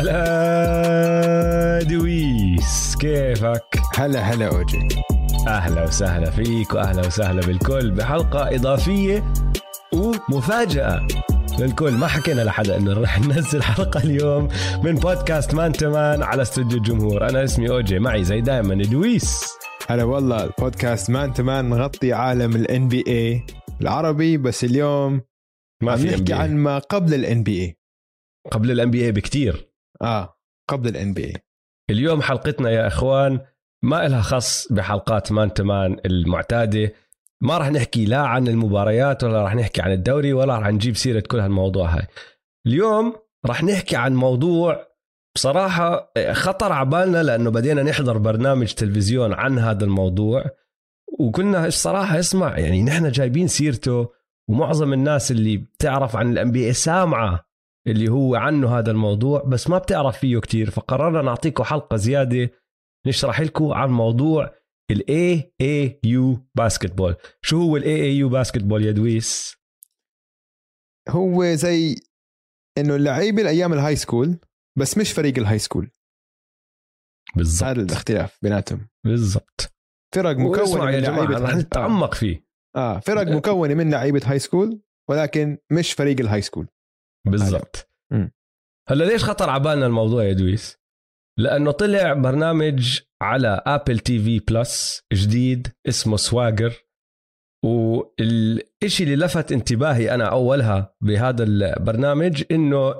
هلا دويس. كيفك؟ هلا هلا أوجي. أهلا وسهلا فيك وأهلا وسهلا بالكل. بحلقة إضافية ومفاجأة للكل. ما حكينا لحدا إنه رح ننزل حلقة اليوم من بودكاست man to man على استوديو الجمهور. أنا اسمي أوجي معي زي دائما دويس. هلا والله البودكاست man to man نغطي عالم ال NBA العربي بس اليوم ما عم في نحكي NBA. عن ما قبل ال NBA قبل ال NBA بكتير. آه قبل ال NBA اليوم حلقتنا يا إخوان ما لها خص بحلقات man to man المعتادة. ما راح نحكي لا عن المباريات ولا راح نحكي عن الدوري ولا راح نجيب سيرة كل هالموضوع هاي. اليوم راح نحكي عن موضوع بصراحة خطر عبالنا لأنه بدينا نحضر برنامج تلفزيون عن هذا الموضوع. وكنا الصراحة اسمع يعني نحن جايبين سيرته ومعظم الناس اللي بتعرف عن ال NBA سامعة اللي هو عنه هذا الموضوع بس ما بتعرف فيه كتير فقررنا نعطيكم حلقة زيادة نشرح لكم عن موضوع ال AAU basketball شو هو ال AAU basketball يا دويس؟ هو زي إنه اللعيبه الأيام ال high school بس مش فريق ال high school بالضبط. هذا الاختلاف بيناتهم. بالضبط. فرق مكونة من لعيبة رح. نتعمق فيه؟ آه فرق مكونة من لعيبة high school ولكن مش فريق ال high school بالضبط. هلا ليش خطر عبالنا الموضوع يا دويس؟ لأنه طلع برنامج على Apple TV Plus جديد اسمه Swagger والشيء اللي لفت انتباهي أنا أولها بهذا البرنامج إنه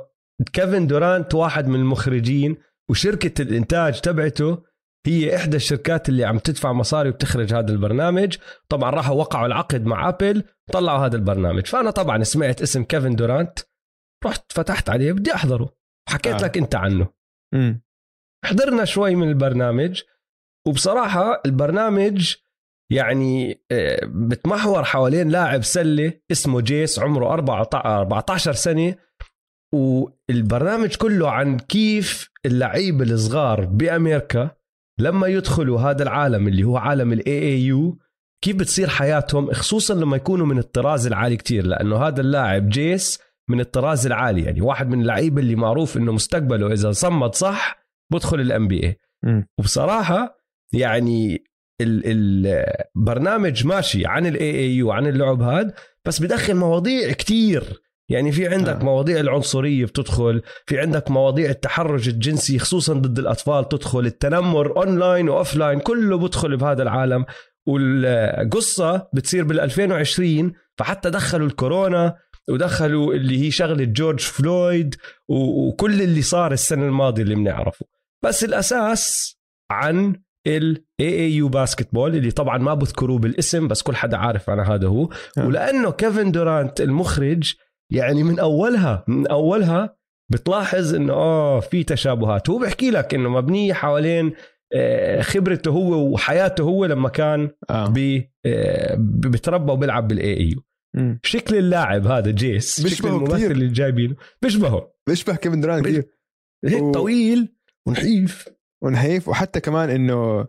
كيفن دورانت واحد من المخرجين وشركة الإنتاج تبعته هي إحدى الشركات اللي عم تدفع مصاري وبتخرج هذا البرنامج. طبعا راحوا وقعوا العقد مع ابل طلعوا هذا البرنامج. فأنا طبعا سمعت اسم كيفن دورانت رحت فتحت عليه بدي أحضره. حكيت آه. لك أنت عنه. امم حضرنا شوي من البرنامج وبصراحة البرنامج يعني آه، بتمحور حوالين لاعب سلة اسمه جيس عمره 14 سنة. والبرنامج كله عن كيف اللعيبة الصغار بأمريكا لما يدخلوا هذا العالم اللي هو عالم ال AAU كيف بتصير حياتهم خصوصا لما يكونوا من الطراز العالي كتير. لأنه هذا اللاعب جيس من الطراز العالي يعني واحد من اللعيبة اللي معروف إنه مستقبله إذا صمد صح بدخل ال NBA. وبصراحة يعني ال- البرنامج ماشي عن ال AAU عن اللعب هذا بس بدخل مواضيع كتير يعني في عندك آه. مواضيع العنصرية بتدخل في عندك مواضيع التحرش الجنسي خصوصا ضد الأطفال تدخل التنمر online و offline كله بدخل بهذا العالم والقصة بتصير بال 2020 فحتى دخلوا الكورونا ودخلوا اللي هي شغلة جورج فلويد وكل اللي صار السنة الماضية اللي بنعرفه بس الأساس عن ال AAU basketball اللي طبعا ما بذكروه بالاسم بس كل حدا عارف عن هذا هو. آه. ولأنه كيفن دورانت المخرج يعني من أولها من أولها بتلاحظ إنه آه في تشابهات. هو بيحكي لك إنه مبنية حوالين آه، خبرته هو وحياته هو لما كان بي آه، بتربى وبيلعب بال AAU مم. شكل اللاعب هذا جيس شكل بيشبهه الممثل كتير. اللي جايبينه بيشبهه بيشبه كيفن دورانت كثير هيك و- طويل ونحيف ونحيف وحتى كمان إنه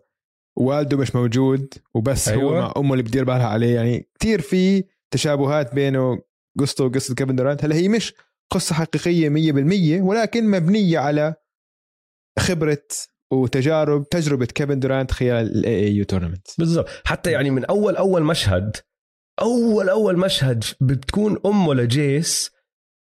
والده مش موجود وبس أيوة. أيوة. هو مع أمه اللي بتدير بالها عليه يعني كثير في تشابهات بينه قصته وقصة كيفن دورانت هلا هي مش قصة حقيقية 100% ولكن مبنية على خبرة وتجارب تجربة كيفن دورانت خلال ال AAU tournament بالضبط حتى يعني من أول أول مشهد اول أول مشهد بتكون امه لجيس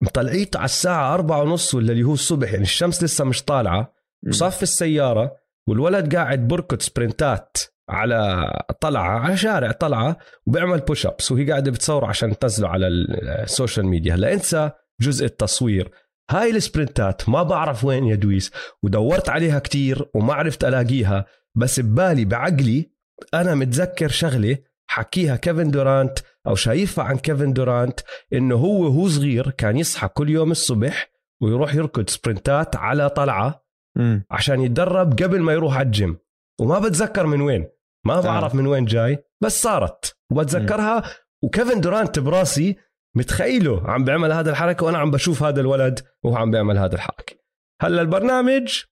مطلعيته على الساعة أربعة ونص ولا اللي هو الصبح يعني الشمس لسه مش طالعة وصف السيارة والولد قاعد بركض sprintات على طلعة على شارع طلعة وبيعمل push ups وهي قاعدة بتصور عشان تنزله على ال social media هلا انسى جزء التصوير. هاي ال sprintات ما بعرف وين يا دويس ودورت عليها كتير وما عرفت ألاقيها بس ببالي بعقلي أنا متذكر شغلة حكيها كيفن دورانت أو شايفها عن كيفن دورانت إنه هو وهو صغير كان يصحى كل يوم الصبح ويروح يركض سبرنتات على طلعة مم. عشان يتدرب قبل ما يروح على الجيم. وما بتذكر من وين. ما بعرف من وين جاي بس صارت. وبتذكرها وكيفن دورانت براسي متخيله عم بيعمل هذا الحركة وأنا عم بشوف هذا الولد وهو عم بيعمل هذا الحركة. هلأ البرنامج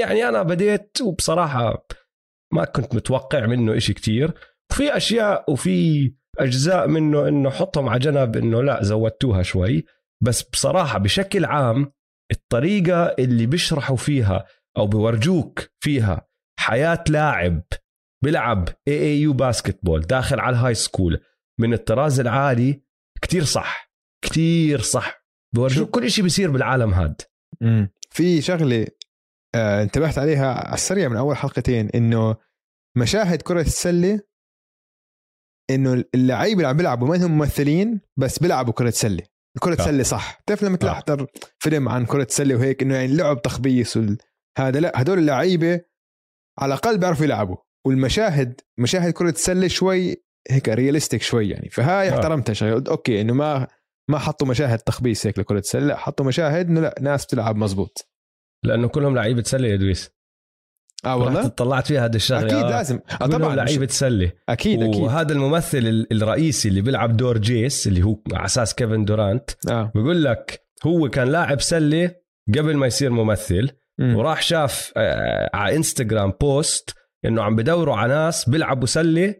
يعني أنا بديت وبصراحة ما كنت متوقع منه إشي كتير. وفي أشياء وفي أجزاء منه إنه حطهم على جنب إنه لا زودتوها شوي. بس بصراحة بشكل عام الطريقة اللي بيشرحوا فيها أو بورجوك فيها حياة لاعب بيلعب AAU basketball داخل على ال high school من الطراز العالي كتير صح كتير صح. بورجوك كل شيء بيصير بالعالم هاد. مم. في شغلة آه انتبهت عليها على السريع من أول حلقتين إنه مشاهد كرة السلة إنه اللعيبه اللي عم بيلعبوا ما هم ممثلين بس بيلعبوا كرة سلة. كرة آه. سلة صح. بتعرف لما آه. تحضر فيلم عن كرة سلة وهيك إنه يعني لعب تخبيص وال... هذا لا. هدول اللعيبة على الأقل بيعرفوا يلعبوا. والمشاهد مشاهد كرة السلة شوي هيك realistic شوي يعني. فهاي آه. احترمتها شوي. قلت okay إنه ما ما حطوا مشاهد تخبيص هيك لكرة السلة لا حطوا مشاهد إنه لا ناس بتلعب مزبوط. لأنه كلهم لعيبة سلة يا دويس. آه والله؟ طلعت فيها هذا الشغلة. أكيد آه. لازم. آه طبعا. لعيبة سله أكيد أكيد. وهذا الممثل ال- الرئيسي اللي بيلعب دور جيس اللي هو على أساس كيفن دورانت آه. بيقول لك هو كان لاعب سله قبل ما يصير ممثل مم. وراح شاف آه، على إنستغرام post إنه عم بدوروا على ناس بيلعبوا سله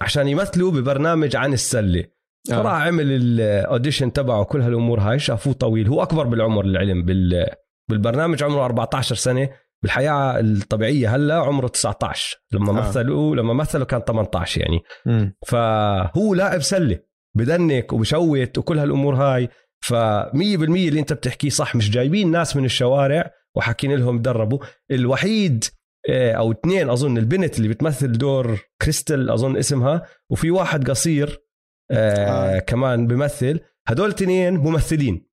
عشان يمثلوا ببرنامج عن السله آه. فراح عمل ال audition تبعه كل هالأمور هاي شافوه طويل. هو أكبر بالعمر للعلم بال بالبرنامج عمره 14 سنة. بالحياة الطبيعية هلا عمره 19 لما آه. مثلوا لما مثلوا كان 18 يعني مم. فهو لاعب سلة بدنك وبشوت وكل هالأمور هاي ف 100% اللي أنت بتحكيه صح مش جايبين ناس من الشوارع وحاكين لهم دربوا الوحيد آه، أو اثنين أظن البنت اللي بتمثل دور كريستال أظن اسمها وفي واحد قصير آه آه. كمان بمثل هدول الاثنين ممثلين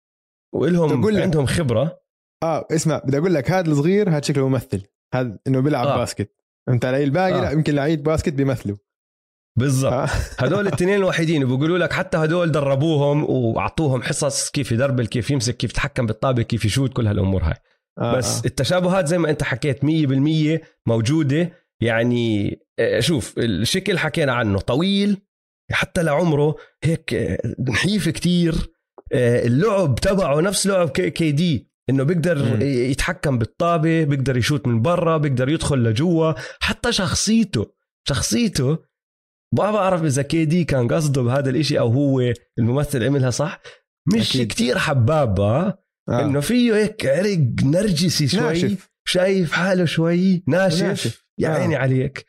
وإلهم. عندهم خبرة آه اسمع بدي أقول لك هذا الصغير هذا شكله ممثل هذا إنه بيلعب آه. باسكت فهمت علي الباقي آه. لا يمكن لعيب باسكت بيمثلوا بالضبط آه. هدول الاثنين الوحيدين وبيقولوا لك حتى هدول دربوهم وأعطوهم حصص كيف يدربل كيف يمسك كيف يتحكم بالطابة كيف يشوت كل هالأمور هاي آه. بس آه. التشابهات زي ما أنت حكيت 100% موجودة يعني آه، شوف الشكل حكينا عنه طويل حتى لعمره هيك آه، نحيف كتير اللعب تبعه نفس لعب كي كي دي إنه بيقدر. يتحكم بالطابة بيقدر يشوت من برا بيقدر يدخل لجوا حتى شخصيته شخصيته ما بعرف إذا كي دي كان قصده بهذا الإشي أو هو الممثل عملها صح مش أكيد. كتير حباب آه. آه. إنه فيه هيك عرق نرجسي شوي ناشف شايف حاله شوي ناشف, ناشف. يا آه. عيني عليك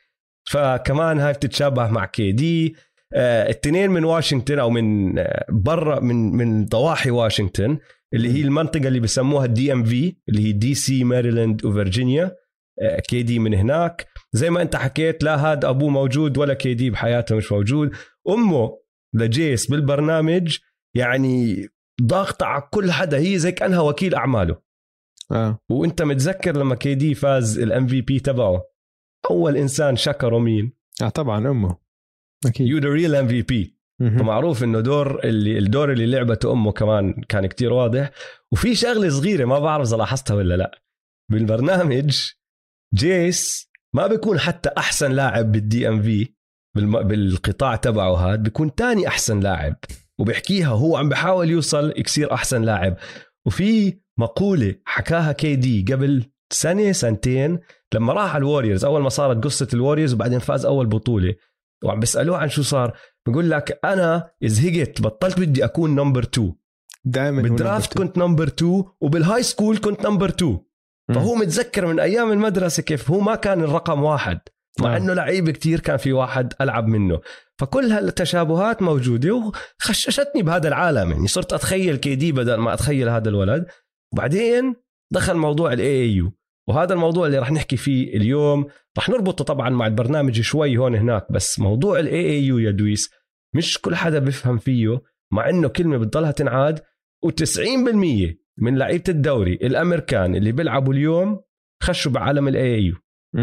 فكمان هاي بتتشابه مع KD آه التنين من واشنطن أو من آه برا من من ضواحي واشنطن اللي هي المنطقة اللي بسموها ال DMV اللي هي DC ماريلاند وفرجينيا آه KD من هناك. زي ما انت حكيت لا هاد أبوه موجود ولا KD بحياته مش موجود. أمه لجيس بالبرنامج يعني ضاغطة على كل حدا هي زي كأنها وكيل أعماله. آه. وأنت متذكر لما KD فاز ال MVP تبعه؟ أول إنسان شكره مين؟ آه طبعا أمه. أكيد. You the real MVP. فمعروف إنه دور اللي الدور اللي لعبته أمه كمان كان كتير واضح. وفي شغلة صغيرة ما بعرف إذا لاحظتها ولا لا. بالبرنامج جيس ما بيكون حتى أحسن لاعب بال DMV بالقطاع تبعه هاد بيكون تاني أحسن لاعب. وبيحكيها هو عم بحاول يوصل يصير أحسن لاعب. وفي مقولة حكاها KD قبل سنة سنتين لما راح على ال Warriors أول ما صارت قصة ال Warriors وبعدين فاز أول بطولة. وعم بيسألوه عن شو صار بقول لك أنا زهقت بطلت بدي أكون number 2 دائما بال draft كنت number 2 وبال high school كنت number 2 فهو متذكر من أيام المدرسة كيف هو ما كان الرقم واحد مع آه. إنه لعيب كتير كان في واحد ألعب منه. فكل هالتشابهات موجودة وخششتني بهذا العالم. يعني صرت أتخيل KD بدل ما أتخيل هذا الولد. وبعدين دخل موضوع ال AAU وهذا الموضوع اللي رح نحكي فيه اليوم. رح نربطه طبعا مع البرنامج شوي هون هناك بس موضوع ال AAU يا دويس مش كل حدا بيفهم فيه مع إنه كلمة بتضلها تنعاد و90% من لعيبة الدوري الأمريكان اللي بيلعبوا اليوم خشوا بعالم ال AAU.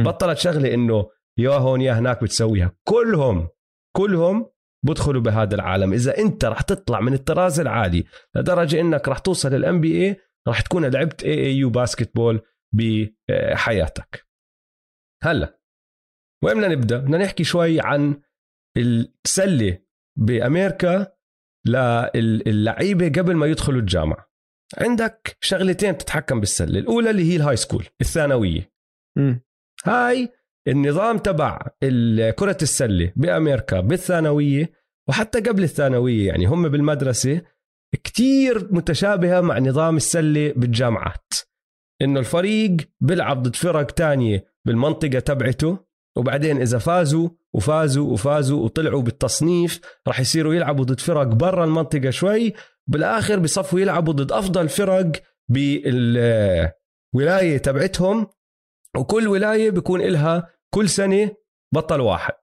بطلت شغلة إنه يا هون يا هناك بتسويها. كلهم كلهم بدخلوا بهذا العالم. إذا أنت رح تطلع من الطراز العالي لدرجة إنك رح توصل لل NBA رح تكون لعبت AAU basketball بحياتك. هلا وين بدنا نبدأ؟ بدنا نحكي شوي عن السله بأمريكا للعيبه قبل ما يدخلوا الجامعة. عندك شغلتين تتحكم بالسله الأولى اللي هي ال high school الثانوية. مم. هاي النظام تبع كرة السلة بأمريكا بالثانوية وحتى قبل الثانوية يعني هم بالمدرسة كتير متشابهة مع نظام السلة بالجامعات. إنه الفريق بيلعب ضد فرق تانية بالمنطقة تبعته وبعدين إذا فازوا وفازوا وفازوا وطلعوا بالتصنيف راح يصيروا يلعبوا ضد فرق برا المنطقة شوي بالآخر بصفوا يلعبوا ضد أفضل فرق بالولاية تبعتهم وكل ولاية بيكون إلها كل سنة بطل واحد.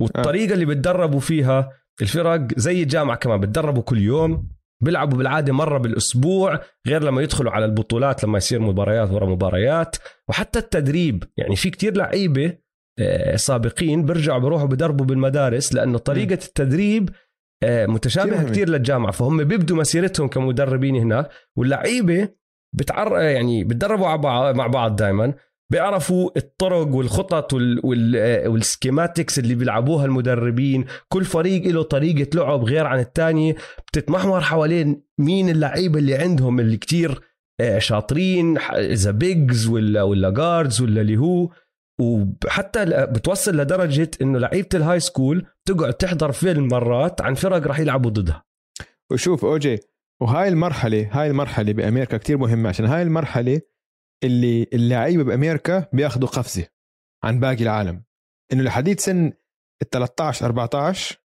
والطريقة اللي بتدربوا فيها الفرق زي الجامعة كمان بتدربوا كل يوم بيلعبوا بالعادة مرة بالأسبوع غير لما يدخلوا على البطولات لما يصير مباريات ورا مباريات. وحتى التدريب يعني في كتير لعيبة آه، سابقين بيرجعوا بيروحوا بدربوا بالمدارس لأنه طريقة التدريب آه، متشابهة كتير للجامعة. فهم بيبدوا مسيرتهم كمدربين هناك واللعيبة بتعر يعني بتدربوا مع بعض دائما بيعرفوا الطرق والخطط وال schematics اللي بيلعبوها المدربين. كل فريق له طريقة لعب غير عن الثاني بتتمحور حوالين مين اللعيبة اللي عندهم اللي كتير آه، شاطرين إذا bigs ولا ولا guards ولا اللي هو. وحتى بتوصل لدرجة إنه لعيبة ال high school تقعد تحضر فيلم مرات عن فرق راح يلعبوا ضدها. وشوف أوجي وهاي المرحلة هاي المرحلة بأمريكا كتير مهمة عشان هاي المرحلة اللي اللعيبه بامريكا بياخذوا قفزة عن باقي العالم. إنه لحديد سن ال 13 14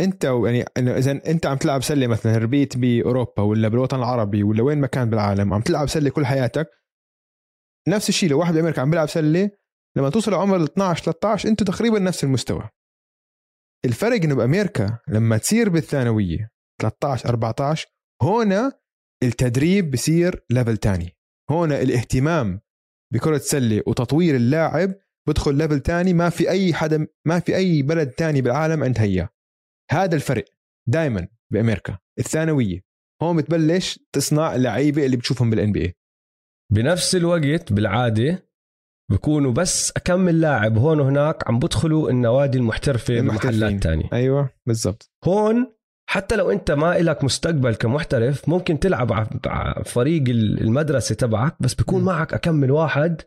انت يعني إنه إذا أنت عم تلعب سلة مثلا ربيت بأوروبا ولا بالوطن العربي ولا وين ما كان بالعالم عم تلعب سلة كل حياتك نفس الشيء لو واحد بامريكا عم بيلعب سلة لما توصل عمر ال 12 13 أنتوا تقريبا نفس المستوى. الفرق إنه بامريكا لما تصير بالثانوية 13 14 هنا التدريب بصير level تاني. هون الاهتمام بكرة سلة وتطوير اللاعب بدخل level تاني ما في أي حدا ما في أي بلد تاني بالعالم عندها إياه. هذا الفرق دائما بأمريكا. الثانوية هون بتبلش تصنع لعيبة اللي بتشوفهم بال NBA بنفس الوقت بالعادة بكونوا بس أكمل لاعب هون وهناك عم بدخلوا النوادي المحترفة بمحلات تانية. أيوة بالضبط. هون حتى لو انت ما إلك مستقبل كمحترف ممكن تلعب على فريق المدرسة تبعك بس بيكون م. معك اكمل واحد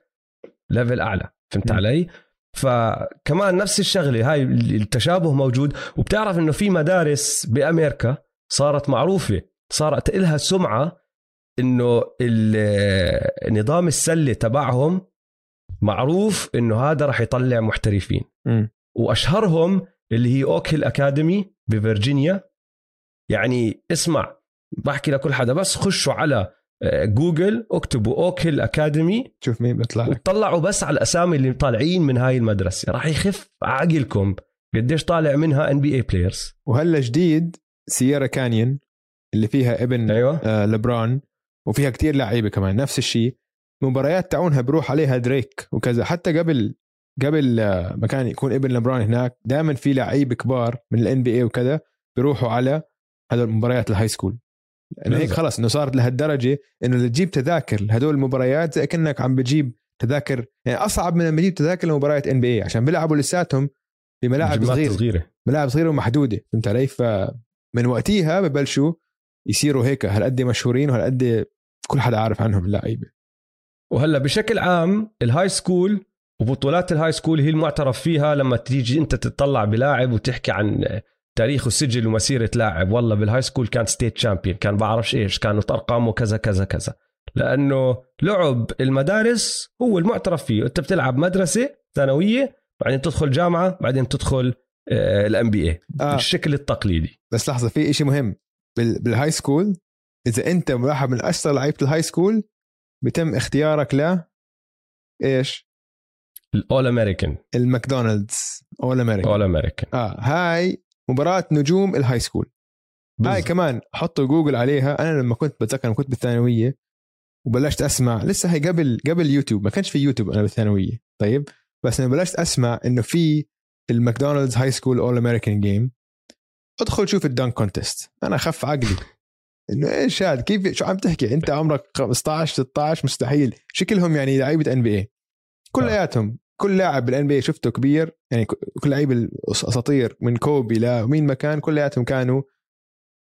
ليفل أعلى فهمت م. علي؟ فكمان نفس الشغلة هاي التشابه موجود وبتعرف إنه في مدارس بامريكا صارت معروفة صارت لها سمعة إنه نظام السلة تبعهم معروف إنه هذا راح يطلع محترفين م. وأشهرهم اللي هي Oak Hill Academy بفرجينيا يعني اسمع بحكي لكل حدا بس خشوا على آه، جوجل اكتبوا Oak Hill Academy شوف مين بيطلع وطلعوا بس على الأسامي اللي طالعين من هاي المدرسة. راح يخف عقلكم قديش طالع منها NBA players وهلا جديد Sierra Canyon اللي فيها ابن أيوة. آه لبران وفيها كتير لعيبة كمان نفس الشيء مباريات تاعونها بروح عليها دريك وكذا. حتى قبل قبل آه، ما كان يكون ابن لبران هناك دائما في لعيبه كبار من ال NBA وكذا بيروحوا على هذول المباريات ال high school لأنه هيك خلص إنه صارت لهالدرجة إنه تجيب تذاكر لهدول المباريات زي كأنك عم بتجيب تذاكر يعني أصعب من لما تجيب تذاكر لمباريات NBA عشان بيلعبوا لساتهم بملاعب صغيرة. صغيرة. ملاعب صغيرة ومحدودة. فهمت علي؟ فمن وقتها ببلشوا يصيروا هيك هالقد مشهورين وهالقد كل حدا عارف عنهم اللعيبة. وهلأ بشكل عام ال high school وبطولات ال high school هي المعترف فيها لما تيجي أنت تطلع بلاعب وتحكي عن تاريخ وسجل ومسيرة لاعب. والله بال high school كان state champion كان بعرفش إيش كانت ارقامه كذا كذا كذا. لأنه لعب المدارس هو المعترف فيه. أنت بتلعب مدرسة ثانوية بعدين تدخل جامعة بعدين تدخل ال NBA بالشكل التقليدي. بس لحظة في شيء مهم. بال high school إذا أنت واحد من أشطر لعيبة ال high school بيتم اختيارك ل إيش؟ ال All-American ال McDonald's. All-American All-American آه هاي مباراة نجوم ال high school. هاي كمان حطوا جوجل عليها. أنا لما كنت بتذكر كنت بالثانوية وبلشت أسمع. لسه هي قبل قبل يوتيوب ما كانش في يوتيوب أنا بالثانوية. طيب؟ بس لما بلشت أسمع إنه في ال McDonald's high school All-American game أدخل شوف ال dunk contest أنا خف عقلي. إنه إيش هذا؟ كيف شو عم تحكي؟ أنت عمرك 15 16 مستحيل. شكلهم يعني لعيبة NBA كلياتهم. كل لاعب بال NBA شفته كبير يعني كل لعيب الأساطير من كوبي لمين ما كان كلياتهم كانوا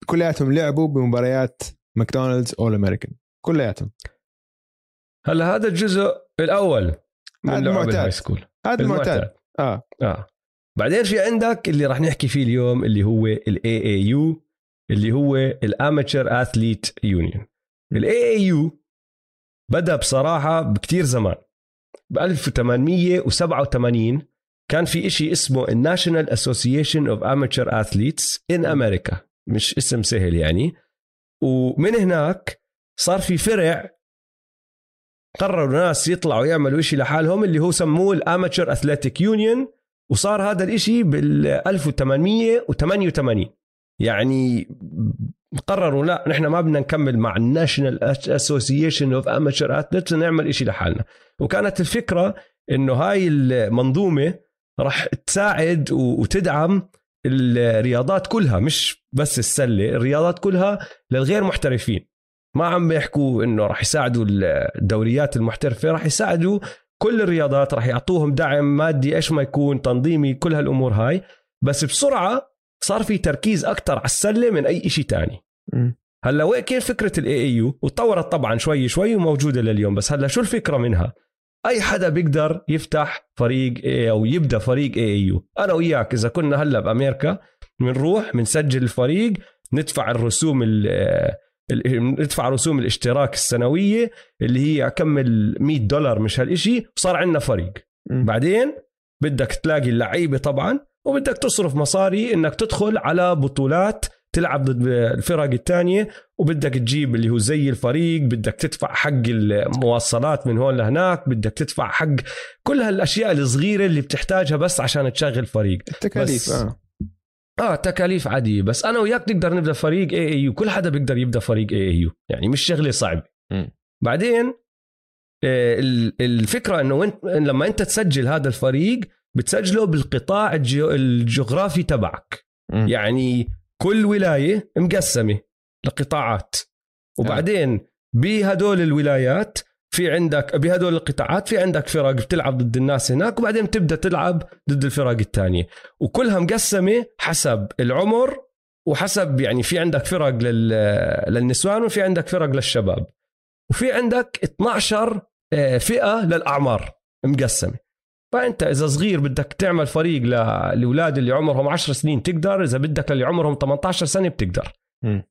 كلياتهم لعبوا بمباريات McDonald's All-American كلياتهم هلا هذا الجزء الأول من لعب ال high school هذا المعتاد. آه. آه. بعدين في عندك اللي راح نحكي فيه اليوم اللي هو ال AAU اللي هو ال Amateur Athlete Union ال AAU بدأ بصراحة بكتير زمان. ب 1887 كان في إشي اسمه ال National Association of Amateur Athletes in America مش اسم سهل يعني. ومن هناك صار في فرع قرروا ناس يطلعوا يعملوا إشي لحالهم اللي هو سموه ال Amateur Athletic Union وصار هذا الإشي بال 1888 يعني قرروا لا نحن ما بدنا نكمل مع ال National Association of Amateur Athletes نعمل إشي لحالنا. وكانت الفكرة إنه هاي المنظومة راح تساعد وتدعم الرياضات كلها مش بس السلة الرياضات كلها للغير محترفين. ما عم بيحكوا إنه راح يساعدوا الدوريات المحترفة راح يساعدوا كل الرياضات راح يعطوهم دعم مادي إيش ما يكون تنظيمي كل هالأمور هاي. بس بسرعة صار في تركيز أكثر على السلة من أي شيء تاني. هلا وين كيف فكرة ال AAU وتطورت طبعا شوي شوي وموجودة لليوم بس هلا شو الفكرة منها؟ أي حدا بيقدر يفتح فريق AAU يبدأ فريق AAU أنا وياك إذا كنا هلا بأمريكا بنروح بنسجل الفريق ندفع الرسوم ندفع رسوم الاشتراك السنوية اللي هي اكمل 100 دولار مش هالشيء وصار عندنا فريق. م. بعدين بدك تلاقي اللعيبة طبعا وبدك تصرف مصاري إنك تدخل على بطولات تلعب ضد الفرق الثانية وبدك تجيب اللي هو زي الفريق بدك تدفع حق المواصلات من هون لهناك بدك تدفع حق كل هالأشياء الصغيرة اللي بتحتاجها بس عشان تشغل فريق. التكاليف آه. آه تكاليف عادية. بس أنا وياك نقدر نبدأ فريق AAU كل حدا بيقدر يبدأ فريق AAU يعني مش شغلة صعبة. بعدين آه، الفكرة إنه وانت لما أنت تسجل هذا الفريق بتسجله بالقطاع الجغرافي تبعك. م. يعني كل ولاية مقسمة لقطاعات. وبعدين بهدول الولايات في عندك بهدول القطاعات في عندك فرق بتلعب ضد الناس هناك وبعدين تبدا تلعب ضد الفرق الثانية وكلها مقسمة حسب العمر وحسب يعني في عندك فرق للنسوان وفي عندك فرق للشباب. وفي عندك 12 آه، فئة للأعمار مقسمة. فانت إذا صغير بدك تعمل فريق للاولاد اللي عمرهم 10 سنين تقدر إذا بدك للي عمرهم 18 سنة بتقدر.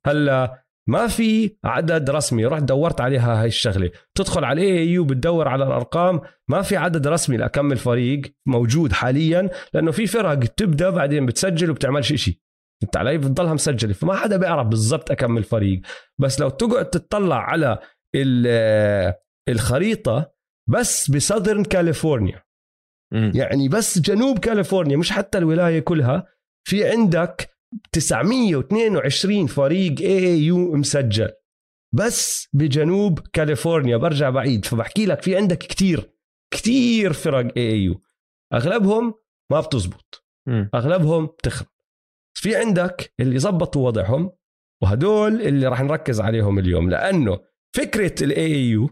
هلأ ما في عدد رسمي رحت دورت عليها هاي الشغلة. تدخل على ال AAU بتدور على الأرقام ما في عدد رسمي لأكمل فريق موجود حاليا لأنه في فرق بتبدأ بعدين بتسجل وبتعملش شيء أنت علي بتضلها مسجلة فما حدا بيعرف بالضبط أكمل فريق. بس لو تقعد تطلع على الخريطة بس بسذرن كاليفورنيا. يعني بس جنوب كاليفورنيا مش حتى الولاية كلها في عندك 922 فريق اي يو مسجل. بس بجنوب كاليفورنيا برجع بعيد فبحكي لك في عندك كتير كتير فرق AAU أغلبهم ما بتزبط. أغلبهم بتخرب في عندك اللي زبطوا وضعهم وهدول اللي راح نركز عليهم اليوم لأنه فكرة ال AAU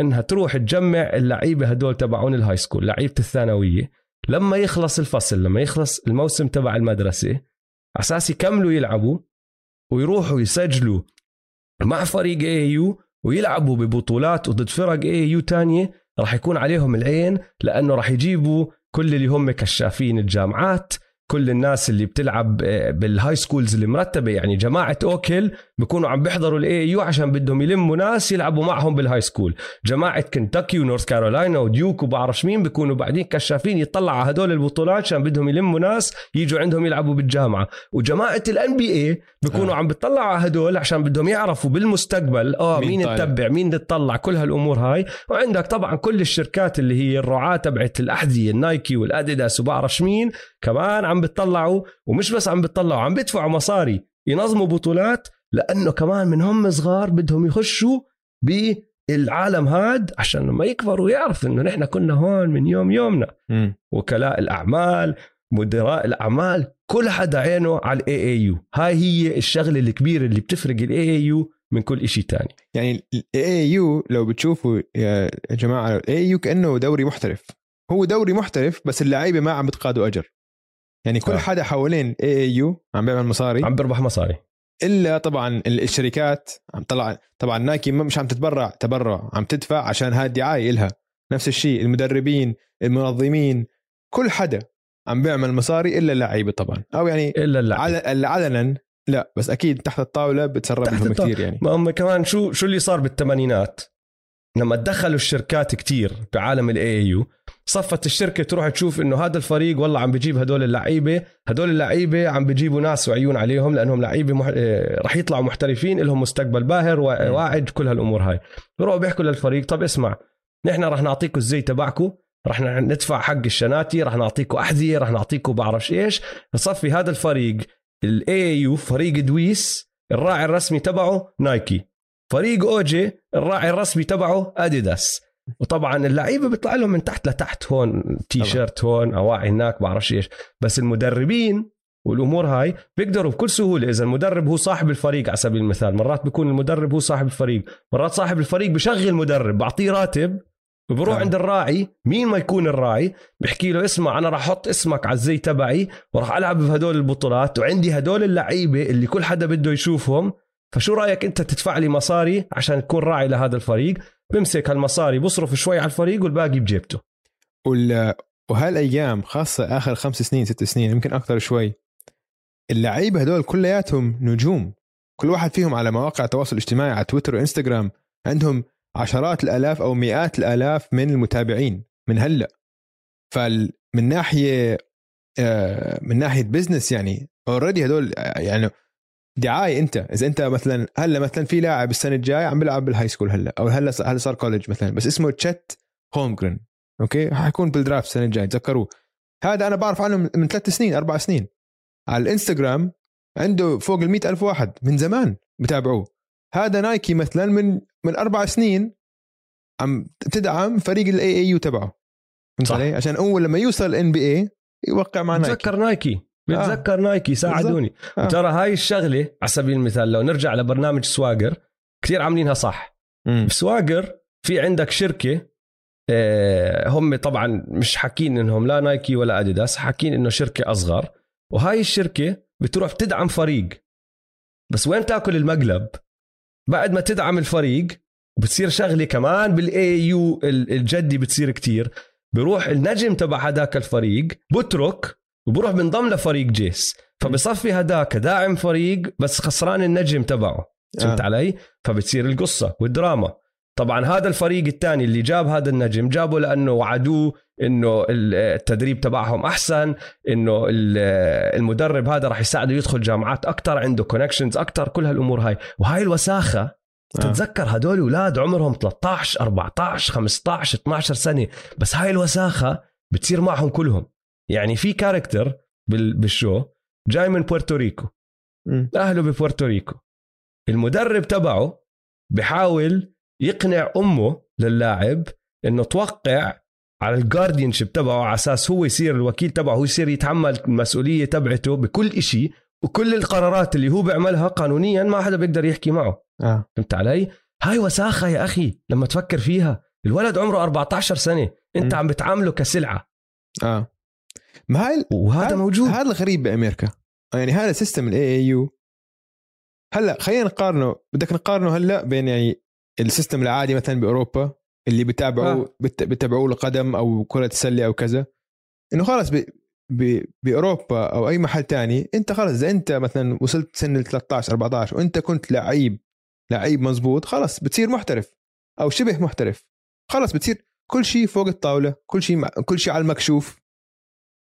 إنها تروح تجمع اللعيبة هدول تبعون ال high school لعيبة الثانوية. لما يخلص الفصل لما يخلص الموسم تبع المدرسة أساس يكملوا يلعبوا ويروحوا يسجلوا مع فريق AAU ويلعبوا ببطولات وضد فرق AAU تانية راح يكون عليهم العين لأنه راح يجيبوا كل اللي هم كشافين الجامعات كل الناس اللي بتلعب آه، بال high schools المرتبة. يعني جماعة Oak Hill بيكونوا عم بيحضروا ال AAU عشان بدهم يلموا ناس يلعبوا معهم بال high school. جماعة كنتاكي ونورث كارولاينا وديوك وبعرفش مين بيكونوا بعدين كشافين يطلعوا على هدول البطولات عشان بدهم يلموا ناس يجوا عندهم يلعبوا بالجامعة. وجماعة ال NBA بيكونوا آه. عم بيطلعوا على هدول عشان بدهم يعرفوا بالمستقبل آه مين, مين تتبع مين تطلع كل هالأمور هاي. وعندك طبعا كل الشركات اللي هي الرعاة تبعت الأحذية النايكي والاديداس وبعرفش مين كمان عم بتطلعوا. ومش بس عم بتطلعوا عم بدفعوا مصاري ينظموا بطولات لأنه كمان من هم صغار بدهم يخشوا بالعالم هاد عشان لما يكبروا يعرفوا إنه نحن كنا هون من يوم يومنا. م. وكلاء الأعمال مدراء الأعمال كل حدا عينه على ال AAU هاي هي الشغلة الكبيرة اللي بتفرق ال AAU من كل شيء تاني. يعني ال AAU لو بتشوفوا يا جماعة ال AAU كأنه دوري محترف. هو دوري محترف بس اللعيبة ما عم بتقادوا أجر. يعني كل آه. حدا حوالين اي اي يو عم بيعمل مصاري. عم بيربح مصاري. إلا طبعا الشركات عم طلع طبعا نايكي مش عم تتبرع تبرع عم تدفع عشان هاي الدعاية إلها. نفس الشيء المدربين المنظمين كل حدا عم بيعمل مصاري إلا اللعيبة طبعا. أو يعني إلا اللعيبة. علنا لا بس أكيد تحت الطاولة بتسرب تحت لهم. كثير يعني. ما هم كمان شو شو اللي صار بالثمانينات؟ لما تدخلوا الشركات كتير بعالم ال AAU صفت الشركة تروح تشوف إنه هذا الفريق والله عم بجيب هدول اللعيبة هدول اللعيبة عم بجيبوا ناس وعيون عليهم لأنهم لعيبة مح... آه، رح يطلعوا محترفين لهم مستقبل باهر. واعد كل هالأمور هاي. بروحوا بيحكوا للفريق طب اسمع نحن رح نعطيكم الزي تبعكم رح ندفع حق الشناتي رح نعطيكم أحذية رح نعطيكم بعرفش إيش. بصفي هذا الفريق ال AAU فريق دويس الراعي الرسمي تبعه نايكي. فريق اوجي الراعي الرسمي تبعه اديداس وطبعا اللعيبة بيطلع لهم من تحت لتحت هون تي شيرت هون أواعي هناك بعرفش إيش. بس المدربين والأمور هاي بيقدروا بكل سهولة. إذا المدرب هو صاحب الفريق على سبيل المثال مرات بيكون المدرب هو صاحب الفريق مرات صاحب الفريق بشغل مدرب بعطيه راتب وبروح آه. عند الراعي. مين ما يكون الراعي بحكي له اسمع أنا راح أحط اسمك على الزي تبعي وراح ألعب بهدول البطولات وعندي هدول اللعيبة اللي كل حدا بده يشوفهم. فشو رأيك أنت تدفع لي مصاري عشان تكون راعي لهذا الفريق؟ بمسك هالمصاري بصرف شوي على الفريق والباقي بجيبته. وال... وهالأيام خاصة آخر خمس سنين ست سنين يمكن أكثر شوي اللعيبة هدول كلياتهم نجوم. كل واحد فيهم على مواقع التواصل الاجتماعي على تويتر وانستغرام عندهم عشرات الألاف أو مئات الألاف من المتابعين من هلأ. فمن ناحية آه، من ناحية business يعني already هدول آه، يعني دعاية أنت. إذا أنت مثلا هلأ مثلا في لاعب السنة الجاية عم بيلعب بال high school هلأ أو هلأ هلأ صار college مثلا بس اسمه تشت هولمجرين أوكي؟ حيكون بال draft السنة الجاية تذكروه. هذا أنا بعرف عنه من- ثلاث سنين أربع سنين. على الإنستغرام عنده فوق ال ألف واحد من زمان بتابعوه. هذا نايكي مثلا من من أربع سنين عم تدعم فريق ال AAU تبعه. فهمت صح. علي؟ عشان أول لما يوصل ال NBA يوقع مع نايكي بتذكر نايكي بتذكر نايكي ساعدوني آه. وترى هاي الشغلة على سبيل المثال لو نرجع لبرنامج Swagger كثير عاملينها صح. مم. ب Swagger في عندك شركة آه، هم طبعا مش حاكين إنهم لا نايكي ولا أديداس حاكين إنه شركة أصغر. وهاي الشركة بتروح بتدعم فريق. بس وين تاكل المقلب؟ بعد ما تدعم الفريق وبتصير شغلة كمان بال AAU الجدي بتصير كتير. بروح النجم تبع هداك الفريق بترك وبروح بنضم لفريق جيس فبصفي هداك داعم فريق بس خسران النجم تبعه فهمت آه. علي؟ فبتصير القصة والدراما طبعا هذا الفريق الثاني اللي جاب هذا النجم جابه لأنه وعدوه إنه التدريب تبعهم أحسن إنه ال- المدرب هذا راح يساعده يدخل جامعات أكثر عنده connections أكثر كل هالأمور هاي وهاي الوساخة آه. تتذكر هدول أولاد عمرهم 13 14 15 12 سنة بس هاي الوساخة بتصير معهم كلهم يعني في character بال- بال show جاي من بورتوريكو. أهله ببورتوريكو المدرب تبعه بحاول يقنع أمه للاعب إنه توقع على ال guardianship تبعه على أساس هو يصير الوكيل تبعه هو يصير يتحمل المسؤولية تبعته بكل إشي وكل القرارات اللي هو بيعملها قانونيا ما حدا بيقدر يحكي معه. آه. فهمت علي؟ هاي وساخة يا أخي لما تفكر فيها. الولد عمره 14 سنة. أنت م. عم بتعامله كسلعة. آه. ما هاي وهذا موجود. هذا الغريب بامريكا يعني هذا system ال AAU هلأ خلينا نقارنه. بدك نقارنه هلأ بين يعني ال system العادي مثلا بأوروبا اللي بتابعوا آه. آه. بتابعوا القدم أو كرة السله أو كذا. إنه خلص ب... ب... بأوروبا أو أي محل تاني أنت خلص إذا أنت مثلا وصلت سن ال 13 14 وأنت كنت لعيب لعيب مزبوط خلص بتصير محترف أو شبه محترف. خلص بتصير كل شيء فوق الطاولة كل شيء مع... كل شيء على المكشوف.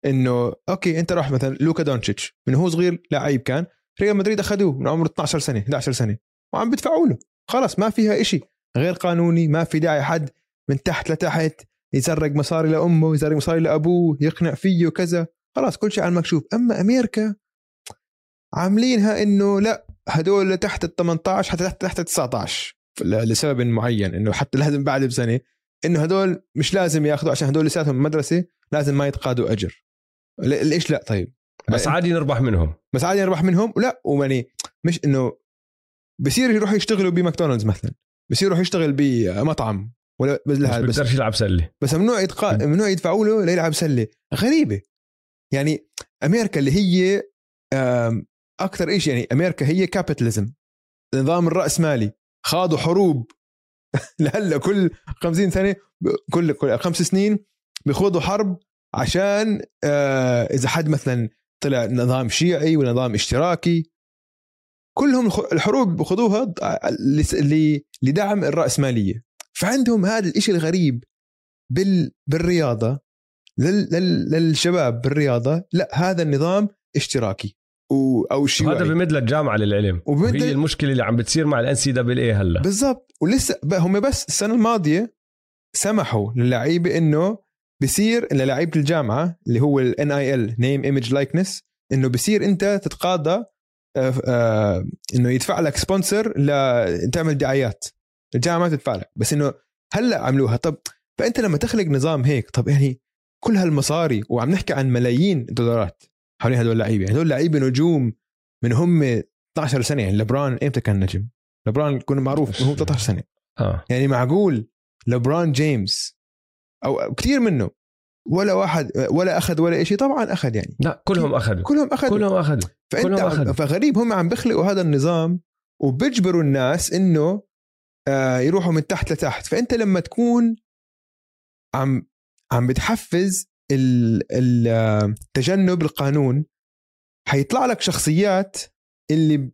إنه أوكي أنت راح مثلا لوكا دونتشيتش من هو صغير لعيب كان ريال مدريد أخذوه من عمره 12 سنة 11 سنة وعم بدفعوا له. خلص ما فيها إشي. غير قانوني ما في داعي حد من تحت لتحت يسرق مصاري لأمه يسرق مصاري لأبوه يقنع فيه وكذا. خلاص كل شيء على المكشوف. أما أمريكا عاملينها إنه لا هدول تحت ال 18 حتى تحت تحت ال 19 ل- لسبب معين إنه حتى لازم بعد بسنة إنه هدول مش لازم ياخذوا عشان هدول لساتهم مدرسة لازم ما يتقاضوا أجر. ليش لا طيب. بس عادي نربح منهم. بس عادي نربح منهم؟ ولا ويعني مش إنه بصير يروحوا يشتغلوا بماكدونالدز مثلا. بصير يروح يشتغل بمطعم ولا بس بس لا بس, بيقدرش يلعب سلة. بس ممنوع يتقا... ممنوع يدفعوا له ليلعب سلة. غريبة. يعني أمريكا اللي هي أكثر شيء يعني أمريكا هي كابيتاليزم نظام الراسمالي خاضوا حروب. لهلأ كل 50 سنة كل كل خمس سنين بيخوضوا حرب عشان آه، إذا حد مثلا طلع نظام شيعي ولا نظام اشتراكي كلهم الحروب بخذوها لدعم الرأسمالية. فعندهم هذا الإشي الغريب بال بالرياضة لل لل للشباب بالرياضة لا هذا النظام اشتراكي و أو شيوعي هذا بمد للجامعه للعلم. وبمد وهي المشكلة اللي عم بتصير مع ال NCAA هلأ. بالضبط. ولسه هم بس السنة الماضية سمحوا للعيبة إنه بصير للعيبه الجامعة اللي هو ال NIL name image likeness إنه بصير أنت تتقاضى آه، آه، إنه يدفع لك sponsor لتعمل دعايات. الجامعة تدفع لك بس إنه هلأ عملوها. طب فأنت لما تخلق نظام هيك طب يعني كل هالمصاري وعم نحكي عن ملايين الدولارات حوالين هدول اللعيبة. يعني هدول لعيبة نجوم من هم 12 سنة. يعني لبران إمتى كان نجم؟ لبران يكون معروف من هو 13 سنة. آه. يعني معقول لبران جيمس أو كثير منه. ولا واحد ولا أخذ ولا شيء طبعا أخذ يعني. لا كلهم أخذوا. كلهم أخذوا. كلهم أخذوا. فأنت كلهم أخذوا. فغريب هم عم بيخلقوا هذا النظام وبيجبروا الناس إنه آه، يروحوا من تحت لتحت. فأنت لما تكون عم عم بتحفز ال- ال- تجنب القانون حيطلع لك شخصيات اللي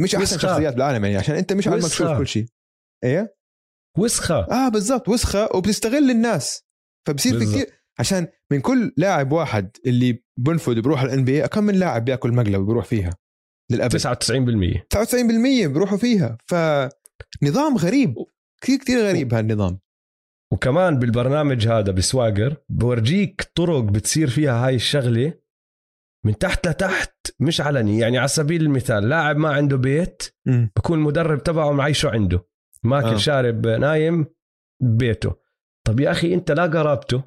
مش أحسن. شخصيات بالعالم يعني عشان أنت مش على المكشوف وسخة. كل شيء. إيه؟ وسخة. آه بالضبط وسخة وبتستغل الناس. فبصير في. كثير عشان من كل لاعب واحد اللي بنفذ بروح الان بي كم من لاعب بياكل مقلب بيروح فيها؟ للأبد. 99% 99% بيروحوا فيها. فنظام غريب. كثير كثير غريب هالنظام. وكمان بالبرنامج هذا بسواقر بورجيك طرق بتصير فيها هاي الشغلة من تحت لتحت مش علني. يعني على سبيل المثال لاعب ما عنده بيت بكون المدرب تبعه معيشة عنده. ماكل آه. شارب نايم ببيته. طب يا أخي أنت لا قرابته.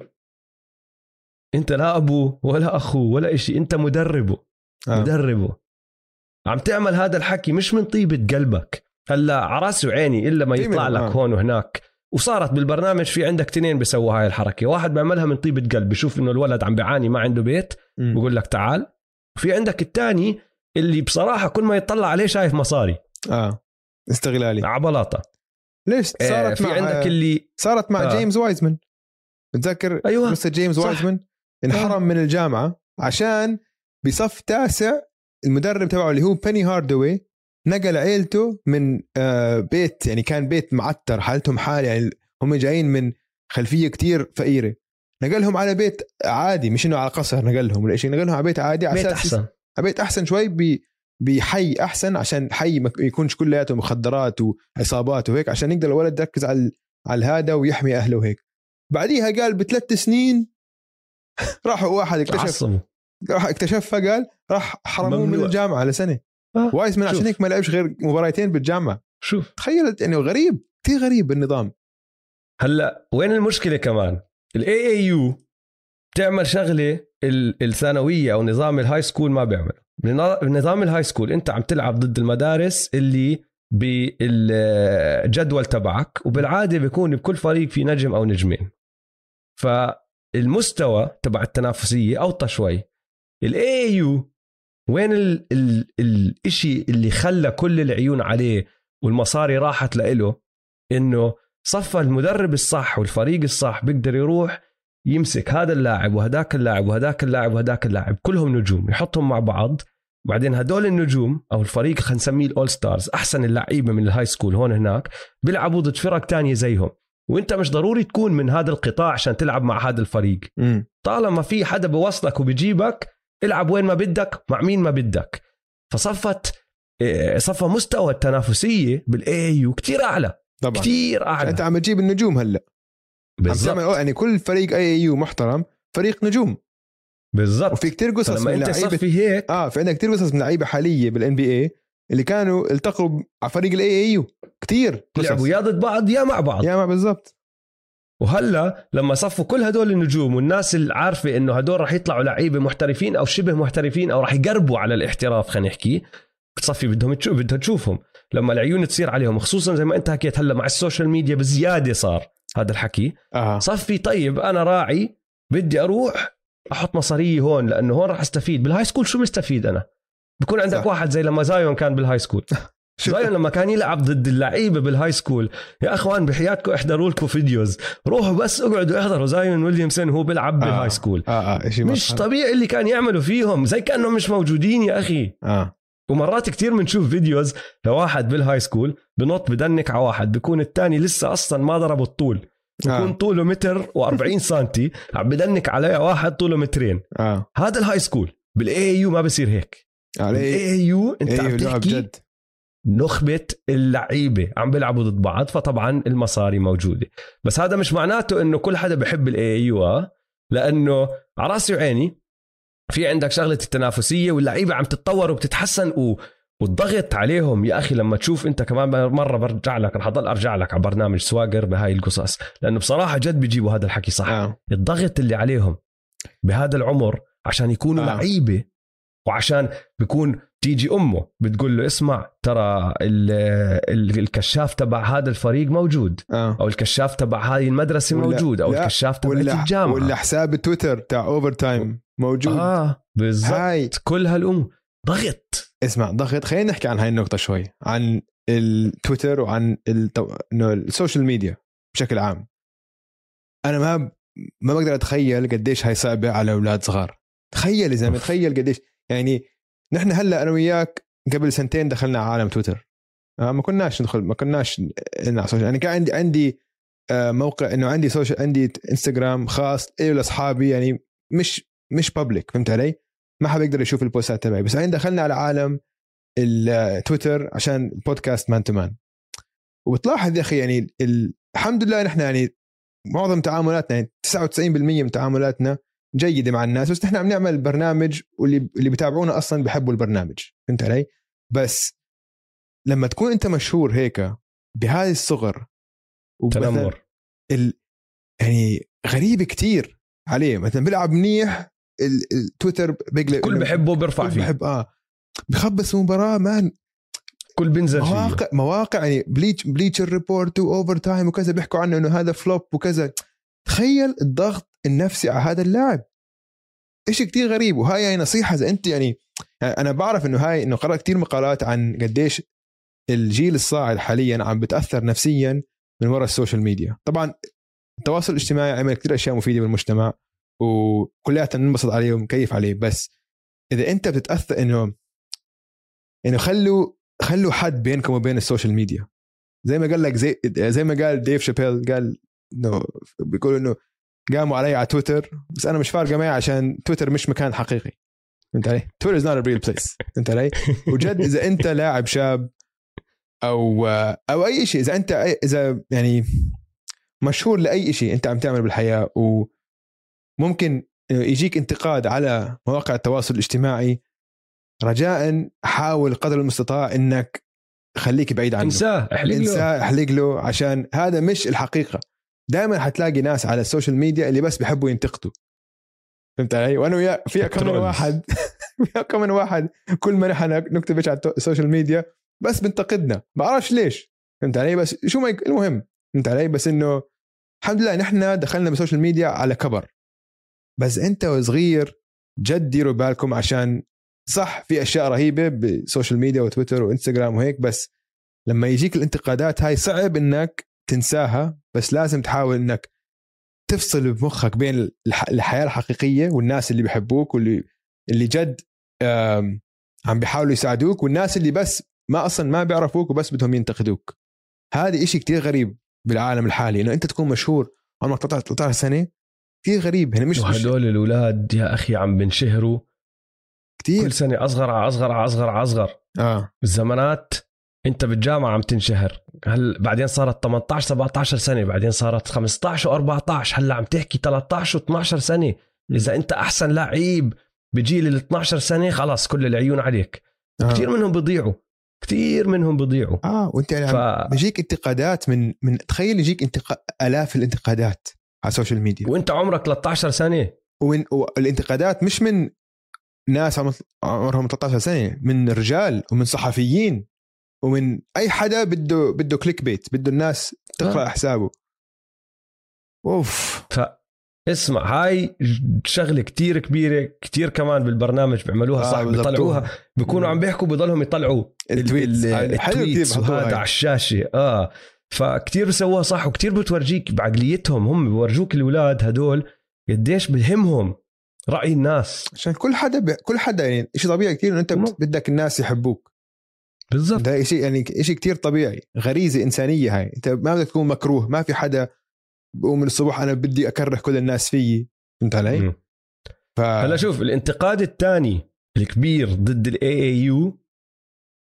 أنت لا أبوه ولا أخوه ولا إشي. أنت مدربه. آه. مدربه. عم تعمل هذا الحكي مش من طيبة قلبك. هلا على راسي وعيني إلا ما يطلع لك آه. هون وهناك. وصارت بالبرنامج في عندك تنين بيسووا هاي الحركة. واحد بيعملها من طيبة قلب بشوف إنه الولد عم بيعاني ما عنده بيت. بقول لك تعال. وفي عندك الثاني اللي بصراحة كل ما يطلع عليه شايف مصاري. آه. استغلالي. عبلاطه ليش آه، صارت في مع عندك اللي صارت مع آه. جيمس وايزمان بتذكر أيوه. قصه جيمس صح. وايزمان انحرم من الجامعة عشان بصف تاسع المدرب تبعه اللي هو بيني هاردوي نقل عيلته من آه، بيت يعني كان بيت معتر حالتهم حال يعني هم جايين من خلفية كتير فقيرة. نقلهم على بيت عادي مش إنه على قصر نقلهم ولا شيء نقلهم على بيت عادي على بيت أحسن. على بيت أحسن شوي بحي أحسن عشان حي ما يكونش كلياته مخدرات وعصابات وهيك عشان يقدر الولد يركز على على هذا ويحمي أهله وهيك. بعديها قال بثلاث سنين راحوا واحد اكتشف عصبوا راح اكتشفها قال راح حرموه من. الجامعة لسنه آه، وايزمان عشان شوف. هيك ما لعبش غير مباراتين بالجامعة. شوف. تخيلت يعني غريب كثير غريب النظام. هلأ وين المشكلة كمان؟ ال AAU بتعمل شغلة ال- الثانوية أو نظام ال high school ما بيعمل بنظام- ال high school انت عم تلعب ضد المدارس اللي بالجدول تبعك وبالعادة بيكون بكل فريق في نجم أو نجمين. فالمستوى تبع التنافسية أوطى شوي. ال AAU وين ال ال الاشي اللي خلى كل العيون عليه والمصاري راحت لإله؟ إنه صفى المدرب الصح والفريق الصح بيقدر يروح يمسك هذا اللاعب وهداك اللاعب وهداك اللاعب وهداك اللاعب كلهم نجوم يحطهم مع بعض. بعدين هدول النجوم أو الفريق خلينا نسميه الأول stars أحسن اللعيبة من ال high school هون هناك بيلعبوا ضد فرق تانية زيهم. وإنت مش ضروري تكون من هذا القطاع عشان تلعب مع هذا الفريق. امم طالما في حدا بوصلك وبيجيبك ألعب وين ما بدك مع مين ما بدك. فصفت إيه، صفى مستوى التنافسية بال AAU كثير أعلى. طبعا. كثير أعلى. أنت عم تجيب النجوم هلأ. بالضبط. يعني كل فريق AAU محترم فريق نجوم. بالضبط. وفي كتير قصص لما من أنت لعيبه تصفي هيك آه في عندك كثير قصص من لعيبة حالية بال NBA اللي كانوا التقوا على فريق ال AAU كثير لعبوا يا ضد بعض يا مع بعض. يا ما بالضبط. وهلا لما صفوا كل هدول النجوم والناس اللي عارفة إنه هدول رح يطلعوا لعيبة محترفين أو شبه محترفين أو رح يقربوا على الاحتراف خلينا نحكي بتصفي بدهم تشوف بدها تشوفهم. لما العيون تصير عليهم خصوصا زي ما أنت حكيت هلا مع ال social media بزيادة صار هذا الحكي. آه صفي طيب أنا راعي بدي أروح أحط مصاريه هون لأنه هون راح أستفيد. بال high school شو بستفيد أنا؟ بكون عندك صح. واحد زي لما زايون كان بال high school زايون لما كان يلعب ضد اللعيبة بال high school يا أخوان بحياتكم إحضروا لكم videos روحوا بس اقعدوا احضروا زايون ويليامسون وهو بيلعب بال high school آه آه شيء مش طبيعي اللي كان يعملوا فيهم. زي كأنهم مش موجودين يا أخي. آه. ومرات كتير بنشوف فيديوز لواحد بال high school بنط ب dunk على واحد بيكون الثاني لسه أصلا ما ضرب الطول. بيكون آه. طوله متر و40 سنتي. عم ب dunk عليه واحد طوله مترين آه. هذا ال high school بال AAU ما بصير هيك. بال AAU انت عم تحكي نخبة اللعيبة. عم بيلعبوا ضد بعض فطبعا المصاري موجودة. بس هذا مش معناته إنه كل حدا بحب ال AAU لأنه على راسي وعيني في عندك شغلة التنافسية واللعيبة عم تتطور وبتتحسن و... والضغط عليهم يا أخي لما تشوف أنت كمان مرة برجع لك رح أضل أرجع لك على برنامج سواقر بهاي القصص. لأنه بصراحة جد بيجيبوا هذا الحكي صح. آه الضغط اللي عليهم بهذا العمر عشان يكونوا آه. آه. لعيبة وعشان بيكون تيجي أمه بتقول له اسمع ترى ال ال الكشاف تبع هذا الفريق موجود آه. أو الكشاف تبع هذه المدرسة ولا- موجود أو لا، الكشاف تبع ولا الجامعة. ولا حساب تويتر تاع اوفر تايم موجود. آه بالضبط. كل هالامور ضغط اسمع ضغط خلينا نحكي عن هاي النقطة شوي عن التويتر وعن التو... ال social media بشكل عام أنا ما. ما بقدر أتخيل قديش هاي صعبة على أولاد صغار تخيل أوف. تخيل قديش يعني نحن هلأ أنا وياك قبل سنتين دخلنا على عالم تويتر آه ما كناش ندخل ما كناش social يعني كان عندي عندي آه موقع إنه عندي social عندي انستغرام خاص لي ولاصحابي يعني مش مش public فهمت علي؟ ما حدا يقدر يشوف ال posts تبعي. بس بعدين دخلنا على عالم التويتر عشان البودكاست مان تو مان. وبتلاحظ يا أخي يعني ال- الحمد لله نحن يعني معظم تعاملاتنا يعني 99% من تعاملاتنا جيدة مع الناس. بس نحن عم نعمل برنامج واللي اللي بيتابعونا أصلا بيحبوا البرنامج. فهمت علي؟ بس لما تكون أنت مشهور هيك بهذه الصغر تنمر. ال... يعني غريب كتير عليه. مثلا بيلعب منيح التويتر بيقلب كل بحبه بيرفع كل فيه. بحب آه. بخبص مباراة man. كل بنزل فيه. مواقع مواقع يعني Bleacher Bleacher Report و Overtime وكذا بيحكوا عنه إنه هذا flop وكذا. تخيل الضغط النفسي على هذا اللاعب. إيش كتير غريب. وهاي يعني نصيحة إذا أنت يعني يعني أنا بعرف إنه هاي إنه قرأت كتير مقالات عن قديش الجيل الصاعد حاليا عم بتأثر نفسيا من وراء ال social media. طبعا التواصل الاجتماعي عمل كتير أشياء مفيدة بالمجتمع. وكلياتنا ننبسط عليه ونكيف عليه بس إذا أنت بتتأثر إنه إنه خلوا خلوا حد بينكم وبين ال social media زي ما قال لك زي زي ما قال ديف شابيل قال إنه بيقول إنه قاموا علي على تويتر بس أنا مش فارقة معي عشان تويتر مش مكان حقيقي فهمت علي؟ Twitter is not a real place فهمت علي؟ وجد إذا أنت لاعب شاب أو أو أي شيء إذا أنت إذا يعني مشهور لأي شيء أنت عم تعمل بالحياة وممكن يجيك انتقاد على مواقع التواصل الاجتماعي. رجاء حاول قدر المستطاع إنك خليك بعيد عنه. انساه احلق له. انساه احلق له عشان هذا مش الحقيقة. دائما حتلاقي ناس على ال social media اللي بس بيحبوا ينتقدوا. فهمت علي؟ وأنا ويا في كم من. واحد في كم من واحد كل ما نحن نكتب إيش على ال social media بس بنتقدنا. ما بعرفش ليش. فهمت علي؟ بس شو ما. المهم. فهمت علي؟ بس إنه الحمد لله نحن دخلنا بال social media على كبر. بس انت وصغير جد ديروا بالكم عشان صح في أشياء رهيبة بال social media وتويتر وإنستغرام وهيك بس لما يجيك الانتقادات هاي صعب إنك تنساها بس لازم تحاول إنك تفصل بمخك بين الح- الحياة الحقيقية والناس اللي بيحبوك واللي اللي جد عم بيحاولوا يساعدوك والناس اللي بس ما أصلا ما بيعرفوك وبس بدهم ينتقدوك. هذا إشي كتير غريب بالعالم الحالي إنه أنت تكون مشهور عمرك 13 13 سنة كثير غريب. يعني مش وهدول الأولاد يا أخي عم بنشهروا كثير كل سنة أصغر على أصغر على أصغر على أصغر. آه. الزمانات أنت بالجامعة عم تنشهر. هل بعدين صارت 18 17 سنة بعدين صارت 15 و14 هلأ عم تحكي 13 و12 سنة. إذا أنت أحسن لعيب بجيل ال 12 سنة خلاص كل العيون عليك. آه. كثير منهم بيضيعوا كثير منهم بيضيعوا آه وأنت يعني ف... بيجيك انتقادات من من تخيل يجيك انتقا... آلاف الانتقادات. على ال social media وانت عمرك 13 سنه ومن والانتقادات مش من ناس عم- عمرهم 13 سنه من رجال ومن صحفيين ومن أي حدا بده بده clickbait بده الناس تقرأ آه. حسابه. أوف. اسمع هاي شغلة كتير كبيرة كتير كمان بالبرنامج بيعملوها آه، صح. بيطلعوها بيكونوا عم بيحكوا بضلهم يطلعوا ال tweets ال- حلو كثير. على الشاشة. آه. فكتير بسووها صح وكتير بتورجيك بعقليتهم هم بورجوك الاولاد هدول قديش بهمهم رأي الناس. عشان كل حدا ب... كل حدا يعني شيء طبيعي كثير إنه أنت. بدك الناس يحبوك. بالضبط. ده شيء يعني شيء كثير طبيعي غريزة إنسانية هاي. أنت ما بدك تكون مكروه ما في حدا بقوم من الصبح أنا بدي أكره كل الناس فيي. فهمت علي؟ ف... هلا شوف الانتقاد الثاني الكبير ضد ال AAU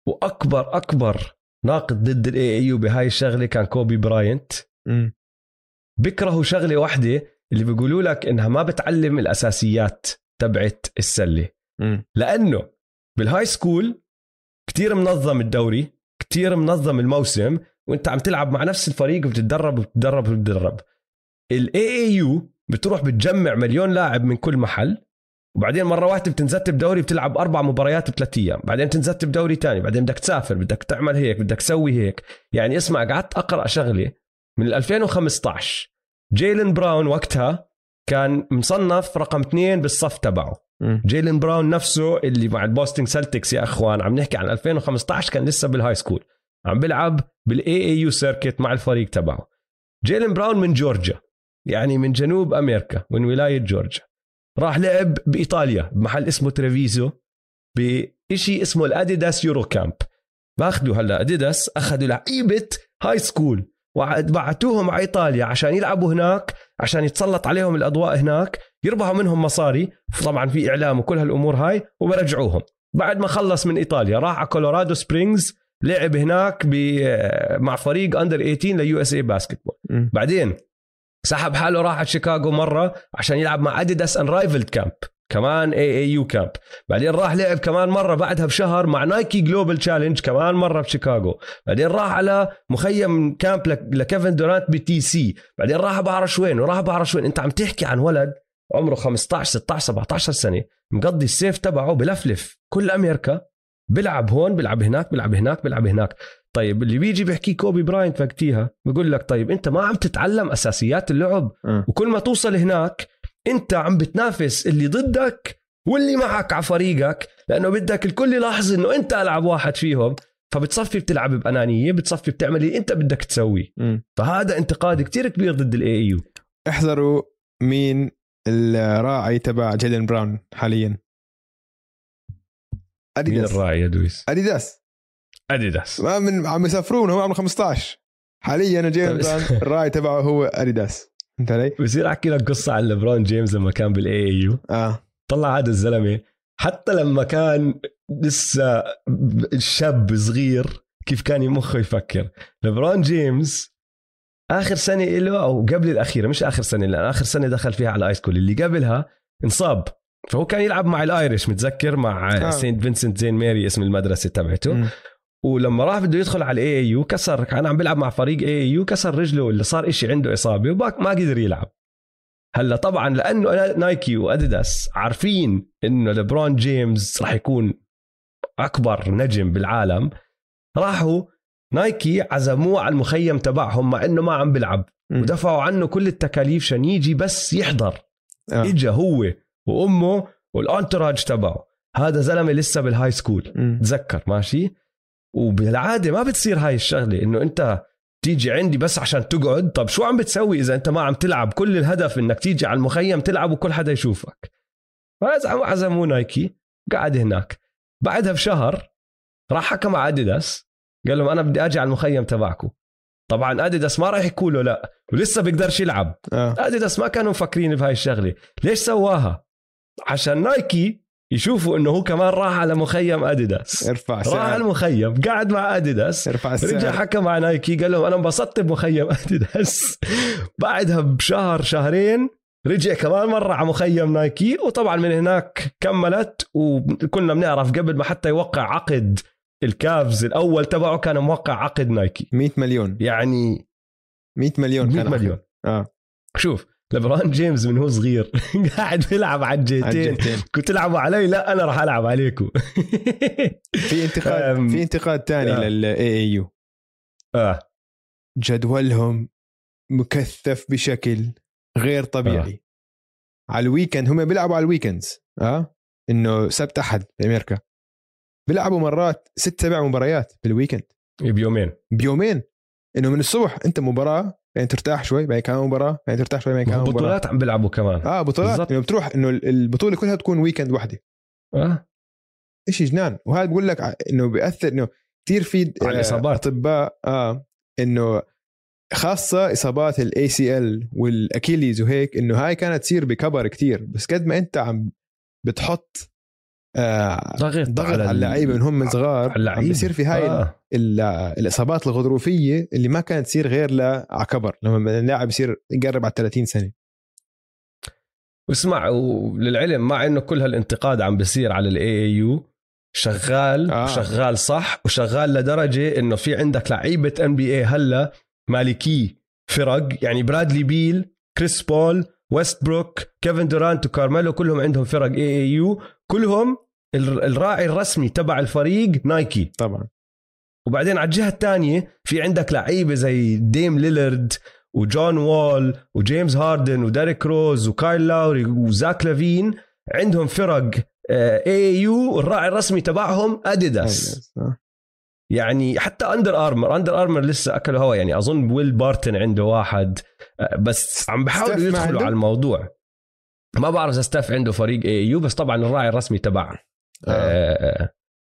وأكبر أكبر ناقد ضد ال AAU بهاي الشغلة كان كوبي براينت مم. بيكرهوا شغلة واحدة اللي بيقولوا لك إنها ما بتعلم الأساسيات تبعت السلة. لأنه بال high school كتير منظم الدوري كتير منظم الموسم وإنت عم تلعب مع نفس الفريق وبتتدرب وبتتدرب وبتتدرب ال AAU بتروح بتجمع مليون لاعب من كل محل وبعدين مرة واحدة بتنزت بدوري بتلعب أربع مباريات بثلاث أيام بعدين بتنزت بدوري تاني بعدين بدك تسافر بدك تعمل هيك بدك تسوي هيك. يعني اسمع قعدت أقرأ شغلة من 2015 جيلن براون وقتها كان مصنف رقم اثنين بالصف تبعه. جيلن براون نفسه اللي مع البوستن سلتكس يا أخوان عم نحكي عن 2015 كان لسه بال high school عم بيلعب بال AAU circuit مع الفريق تبعه. جيلن براون من جورجيا يعني من جنوب أمريكا من ولاية جورجيا. راح لعب بإيطاليا بمحل اسمه تريفيزو بشيء اسمه الأديداس Eurocamp. باخذوا هلا أديداس اخذوا لعيبة high school وبعتوهم على إيطاليا عشان يلعبوا هناك عشان يتسلط عليهم الأضواء هناك يربحوا منهم مصاري. طبعا في إعلام وكل هالأمور هاي وبرجعوهم. بعد ما خلص من إيطاليا راح على كولورادو سبرينجز لعب هناك مع فريق under 18 ل USA Basketball. بعدين سحب حاله راح على شيكاغو مرة عشان يلعب مع اديداس Unrivaled Camp كمان AAU camp بعدين راح لعب كمان مرة بعدها بشهر مع نايكي Global Challenge كمان مرة بشيكاغو. بعدين راح على مخيم camp لك- لكيفن دورانت ب DC بعدين راح بعرش وين وراح بعرش وين أنت عم تحكي عن ولد عمره 15 16 17 سنة مقضي الصيف تبعه بلفلف. كل أمريكا بيلعب هون بيلعب هناك بيلعب هناك بيلعب هناك. طيب اللي بيجي بيحكي كوبي براينت وقتيها بقول لك طيب أنت ما عم تتعلم أساسيات اللعب آه. وكل ما توصل هناك أنت عم بتنافس اللي ضدك واللي معك على فريقك لأنه بدك الكل يلاحظ إنه أنت ألعب واحد فيهم فبتصفي بتلعب بأنانية بتصفي بتعمل اللي أنت بدك تسويه مم. فهذا انتقاد كتير كبير ضد ال AAU احذروا مين الراعي تبع جيلن براون حاليا. مين أديداس. الراعي يا دويس؟ أديداس. أديداس. ما من عم يسافرون هو عمره 15 حاليا جيلن طيب. الراعي تبعه هو أديداس. فهمت علي؟ بصير أحكي لك قصة عن ليبرون جيمس لما كان بال AAU آه. طلع هذا الزلمة حتى لما كان لسه شاب صغير كيف كان مخه يفكر. ليبرون جيمس آخر سنة له أو قبل الأخيرة مش آخر سنة لأن آخر سنة دخل فيها على ال high school اللي قبلها انصاب. فهو كان يلعب مع ال Irish متذكر؟ مع آه. سينت فينسنت سينت ماري اسم المدرسة تبعته. ولما راح بده يدخل على ال AAU كسر كان عم بيلعب مع فريق AAU كسر رجله ولا صار إشي عنده إصابة وباك ما قدر يلعب هلأ طبعا لأنه نايكي واديداس عارفين إنه ليبرون جيمس راح يكون أكبر نجم بالعالم راحوا نايكي عزموه على المخيم تبعهم مع إنه ما عم بيلعب. ودفعوا عنه كل التكاليف عشان يجي بس يحضر آه. إجا هو وأمه وال entourage تبعه هذا زلمة لسه بال high school. تذكر ماشي وبالعادة ما بتصير هاي الشغلة إنه أنت تيجي عندي بس عشان تقعد طب شو عم بتسوي إذا أنت ما عم تلعب؟ كل الهدف إنك تيجي على المخيم تلعب وكل حدا يشوفك. عزموا نايكي قعد هناك. بعدها بشهر راح حكى مع اديداس قال لهم أنا بدي أجي على المخيم تبعكم. طبعا اديداس ما راح يحكوا له لا ولسه بيقدرش يلعب. آه. اديداس ما كانوا مفكرين بهاي الشغلة. ليش سواها؟ عشان نايكي يشوفوا إنه هو كمان راح على مخيم أديداس. ارفع راح على سعر المخيم قعد مع أديداس. ارفع رجع السعر حكى مع نايكي قال لهم أنا انبسطت بمخيم أديداس. بعدها بشهر شهرين رجع كمان مرة على مخيم نايكي وطبعا من هناك كملت وكنا بنعرف قبل ما حتى يوقع عقد الكافز الأول تبعه كان موقع عقد نايكي. 100 مليون. يعني 100 مليون 100 كان مليون. آه. شوف لبران جيمس من هو صغير. قاعد بيلعب على الجهتين الجهتين. كنت تلعبوا علي لا أنا راح ألعب عليكم. في انتقاد في انتقاد ثاني آه. لل AAU آه. جدولهم مكثف بشكل غير طبيعي. على ال weekend هم بيلعبوا على ال weekends آه؟ إنه سبت أحد بامريكا بيلعبوا مرات ست سبع مباريات بال weekend بيومين. بيومين. إنه من الصبح أنت مباراة بعدين ترتاح شوي بعدين كمان مباراة بعدين ترتاح شوي بعدين كمان مباراة بطولات عم بيلعبوا كمان آه بطولات بالضبط. انه بتروح إنه البطولة كلها تكون weekend واحدة آه. شيء جنان وهذا بقول لك إنه بيأثر إنه كثير في على الإصابات. أطباء آه إنه خاصة إصابات ال ACL وال Achilles وهيك إنه هاي كانت تصير بكبر كتير بس قد ما أنت عم بتحط آه ضغط ضغط على على ال- اللعيبة من هم صغار. عم بيصير في هاي آه. الإصابات الغضروفية اللي ما كانت تصير غير لا على كبر لما اللاعب يصير يقرب على 30 سنة واسمع وللعلم مع إنه كل هالانتقاد عم بيصير على ال AAU شغال. آه. شغال صح وشغال لدرجة إنه في عندك لعيبة NBA هلا مالكي فرق يعني برادلي بيل كريس بول ويست بروك كيفن دورانت وكارميلو كلهم عندهم فرق AAU كلهم ال- الراعي الرسمي تبع الفريق نايكي. طبعا. وبعدين على الجهة الثانية في عندك لعيبة زي ديم ليلرد وجون وول وجيمس هاردن وديريك روز وكايل لاوري وزاك لافين. عندهم فرق AAU الراعي الرسمي تبعهم اديداس آه. يعني حتى اندر ارمر اندر ارمر لسه اكلوا هوا. يعني أظن ويل بارتن عنده واحد آه، بس عم بحاولوا يدخلوا؟ على الموضوع. ما بعرف إذا Steph عنده فريق AAU بس طبعا الراعي الرسمي تبعه. آه. آه،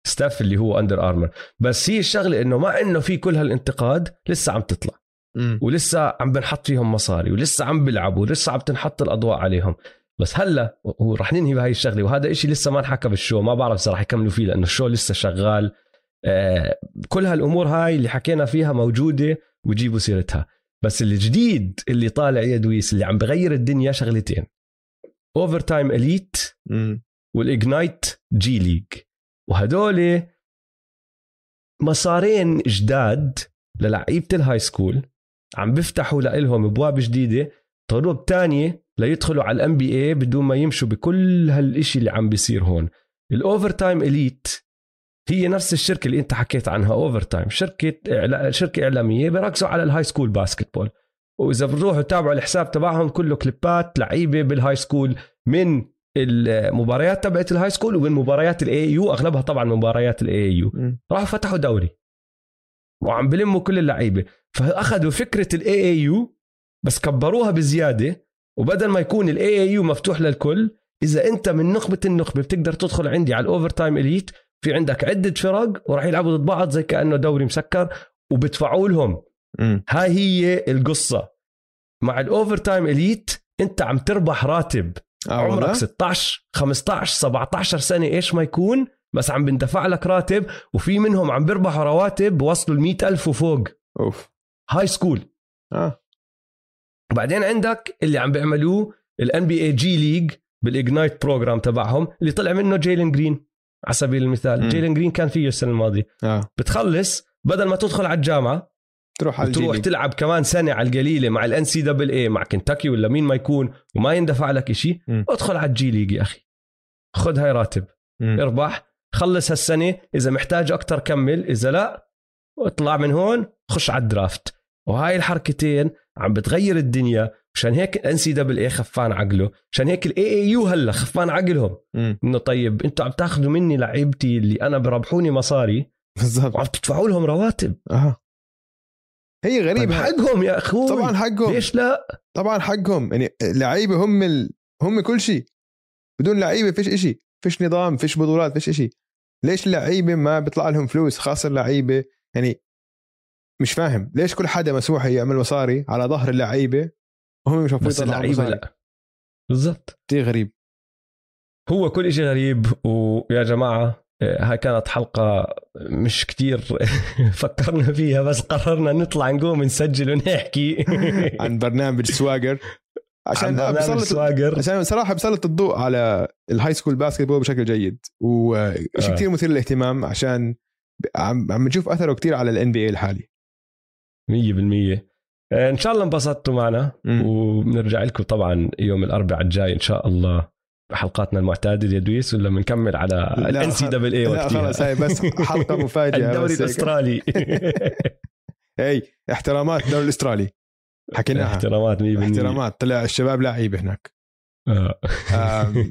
Steph اللي هو Under Armour بس هي الشغلة إنه مع إنه في كل هالانتقاد لسه عم تطلع. مم. ولسه عم بنحط فيهم مصاري ولسه عم بيلعبوا ولسه عم تنحط الأضواء عليهم. بس هلأ ورح ننهي بهاي الشغلة. وهذا إشي لسه ما انحكى بال show. ما بعرف إذا رح يكملوا فيه لأنه ال show لسه شغال. آه، كل هالأمور هاي اللي حكينا فيها موجودة وجيبوا سيرتها. بس الجديد اللي طالع يا دويس اللي عم بغير الدنيا شغلتين. Overtime Elite. وال Ignite G League وهدول مسارين جداد للعيبة ال high school عم بيفتحوا لهم أبواب جديدة طرق تانية ليدخلوا على ال NBA بدون ما يمشوا بكل هالشيء اللي عم بيصير هون. ال Overtime Elite هي نفس الشركة اللي أنت حكيت عنها Overtime شركة شركة إعلامية بيركزوا على ال high school basketball وإذا بتروحوا تتابعوا الحساب تبعهم كله كليبات لعيبة بال high school من المباريات تبعت ال high school ومن مباريات ال AAU أغلبها طبعا مباريات ال AAU. راحوا فتحوا دوري. وعم بلموا كل اللعيبة. فأخذوا فكرة ال AAU بس كبروها بزيادة وبدل ما يكون ال AAU مفتوح للكل إذا أنت من نخبة النخبة بتقدر تدخل عندي على ال Overtime Elite في عندك عدة فرق وراح يلعبوا ضد بعض زي كأنه دوري مسكر وبدفعوا لهم. هاي هي القصة. مع ال Overtime Elite انت عم تربح راتب آه عمرك والله 16 15 17 سنة إيش ما يكون بس عم بندفع لك راتب وفي منهم عم بيربحوا رواتب بوصلوا ال ألف وفوق. أوف. high school آه. وبعدين عندك اللي عم بيعملوه ال NBA G League بال Ignite program تبعهم اللي طلع منه جيلين جرين على سبيل المثال. مم. جيلين جرين كان فيه السنة الماضية. آه. بتخلص بدل ما تدخل على الجامعة تروح على الجيلي تلعب كمان سنة على القليلة مع ال NCAA مع كنتاكي ولا مين ما يكون وما يندفع لك شيء. ادخل على الجي ليج يا أخي. خذ هاي راتب. مم. اربح. خلص هالسنة. إذا محتاج أكتر كمل. إذا لا اطلع من هون خش على ال draft. وهاي الحركتين عم بتغير الدنيا. عشان هيك NCAA خفان عقله. عشان هيك ال AAU هلا خفان عقلهم. إنه طيب إنتوا عم تاخذوا مني لعيبتي اللي أنا بربحوني مصاري. بالضبط. وعم تدفعوا لهم رواتب. آه هي طيب غريبة. حقهم يا أخوي. طبعا حقهم. ليش لا؟ طبعا حقهم. يعني اللعيبه هم ال... هم كل شيء. بدون لعيبة فيش إشي. فيش نظام فيش بطولات فيش إشي. ليش اللعيبه ما بيطلع لهم فلوس خاصة اللعيبه يعني مش فاهم. ليش كل حدا مسموح يعمل مصاري على ظهر اللعيبة وهم مش بس اللعيبة لا. بالضبط. كثير غريب. هو كل إشي غريب ويا جماعة آه، هاي كانت حلقة مش كتير فكرنا فيها بس قررنا نطلع نقوم نسجل ونحكي. عن برنامج Swagger عشان برنامج Swagger. عشان صراحة بسلط الضوء على ال high school basketball بشكل جيد. وشيء آه. كثير مثير للاهتمام عشان عم عم نشوف أثره كثير على ال NBA الحالي. مية بالمية. آه، إن شاء الله انبسطتوا معنا. وبنرجع لكم طبعا يوم الأربعاء الجاي إن شاء الله. بحلقاتنا المعتادة يا دويس ولا بنكمل على لا، ال NCAA لا خلص هاي بس حلقة مفاجأة الدوري. الأسترالي. هي احترامات الدوري الأسترالي. حكيناها. احترامات 100% احترامات طلع الشباب لعيبه هناك. آه.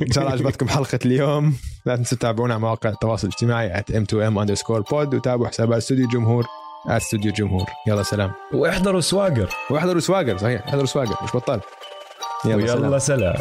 إن شاء الله عجبتكم حلقة اليوم. لا تنسوا تتابعونا على مواقع التواصل الاجتماعي at m2m underscore pod وتابعوا حسابات استوديو الجمهور استوديو الجمهور يلا سلام. واحضروا سواقر. واحضروا سواقر صحيح. احضروا سواقر مش بطال. يلا, يلا سلام, سلام.